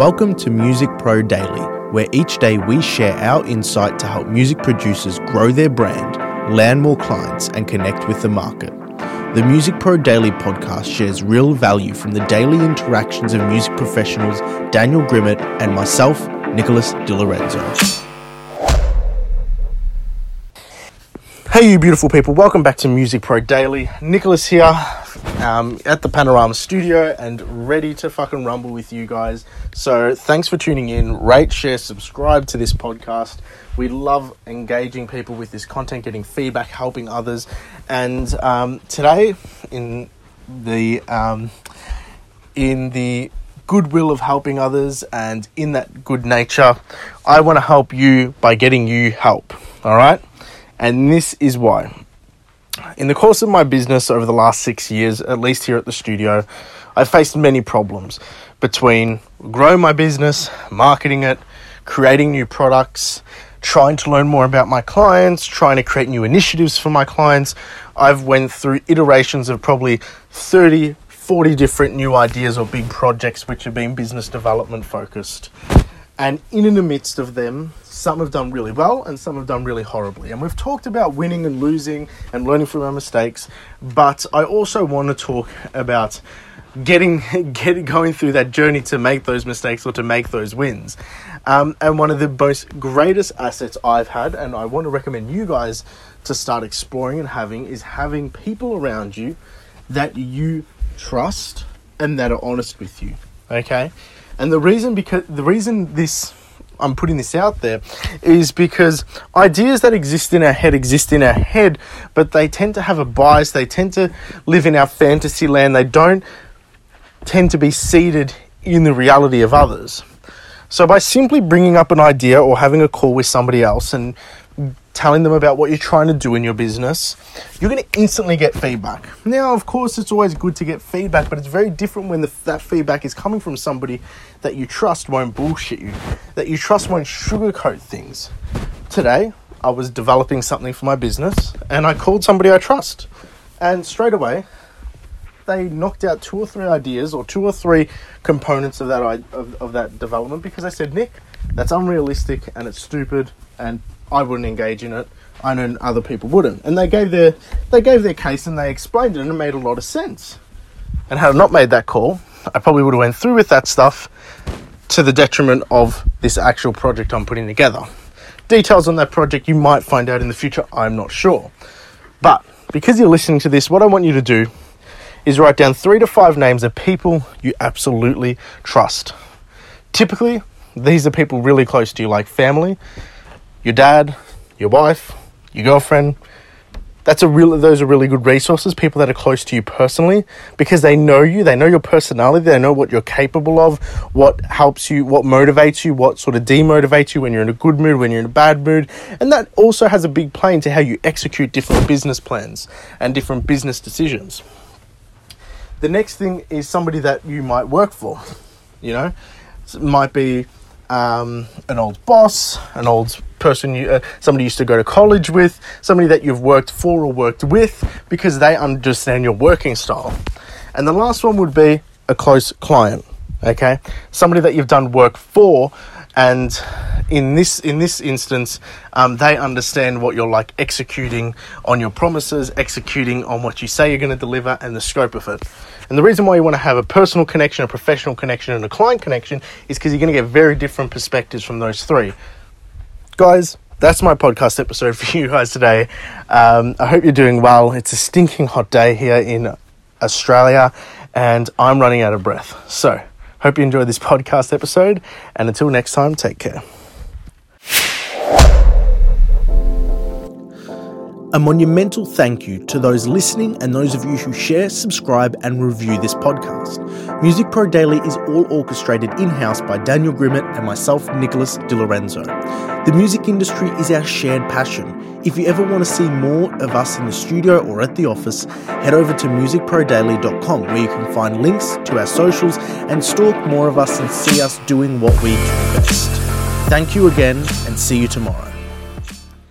Welcome to Music Pro Daily, where each day we share our insight to help music producers grow their brand, land more clients, and connect with the market. The Music Pro Daily podcast shares real value from the daily interactions of music professionals Daniel Grimmett and myself, Nicholas DiLorenzo. Hey, you beautiful people, welcome back to Music Pro Daily. Nicholas here um, at the Panorama Studio and ready to fucking rumble with you guys. So, thanks for tuning in. Rate, share, subscribe to this podcast. We love engaging people with this content, getting feedback, helping others. And um, today, in the um, in the goodwill of helping others and in that good nature, I want to help you by getting you help. All right and this is why. In the course of my business over the last six years, at least here at the studio, I've faced many problems between growing my business, marketing it, creating new products, trying to learn more about my clients, trying to create new initiatives for my clients. I've went through iterations of probably 30, 40 different new ideas or big projects which have been business development focused. And in the midst of them, some have done really well and some have done really horribly. And we've talked about winning and losing and learning from our mistakes, but I also want to talk about getting getting going through that journey to make those mistakes or to make those wins. Um, and one of the most greatest assets I've had, and I want to recommend you guys to start exploring and having, is having people around you that you trust and that are honest with you. Okay, and the reason because the reason this I'm putting this out there is because ideas that exist in our head exist in our head, but they tend to have a bias. They tend to live in our fantasy land. They don't tend to be seated in the reality of others. So by simply bringing up an idea or having a call with somebody else and telling them about what you're trying to do in your business, you're going to instantly get feedback. Now, of course, it's always good to get feedback, but it's very different when the, that feedback is coming from somebody that you trust won't bullshit you, that you trust won't sugarcoat things. Today, I was developing something for my business and I called somebody I trust. And straight away, they knocked out two or three ideas or two or three components of that of, of that development because I said, Nick, that's unrealistic and it's stupid and I wouldn't engage in it. I know other people wouldn't. And they gave their they gave their case and they explained it and it made a lot of sense. And had I not made that call, I probably would have went through with that stuff to the detriment of this actual project I'm putting together. Details on that project you might find out in the future, I'm not sure. But because you're listening to this, what I want you to do is write down three to five names of people you absolutely trust. Typically, these are people really close to you, like family, your dad, your wife, your girlfriend. That's a real those are really good resources, people that are close to you personally, because they know you, they know your personality, they know what you're capable of, what helps you, what motivates you, what sort of demotivates you when you're in a good mood, when you're in a bad mood. And that also has a big play into how you execute different business plans and different business decisions. The next thing is somebody that you might work for. You know, it might be um, an old boss, an old person, you, uh, somebody used to go to college with, somebody that you've worked for or worked with because they understand your working style. And the last one would be a close client, okay? Somebody that you've done work for and in this in this instance, um, they understand what you're like executing on your promises, executing on what you say you're going to deliver, and the scope of it. And the reason why you want to have a personal connection, a professional connection, and a client connection is because you're going to get very different perspectives from those three. Guys, that's my podcast episode for you guys today. Um, I hope you're doing well. It's a stinking hot day here in Australia, and I'm running out of breath. So, hope you enjoyed this podcast episode, and until next time, take care. A monumental thank you to those listening and those of you who share, subscribe, and review this podcast. Music Pro Daily is all orchestrated in house by Daniel Grimmett and myself, Nicholas DiLorenzo. The music industry is our shared passion. If you ever want to see more of us in the studio or at the office, head over to musicprodaily.com where you can find links to our socials and stalk more of us and see us doing what we do best. Thank you again and see you tomorrow.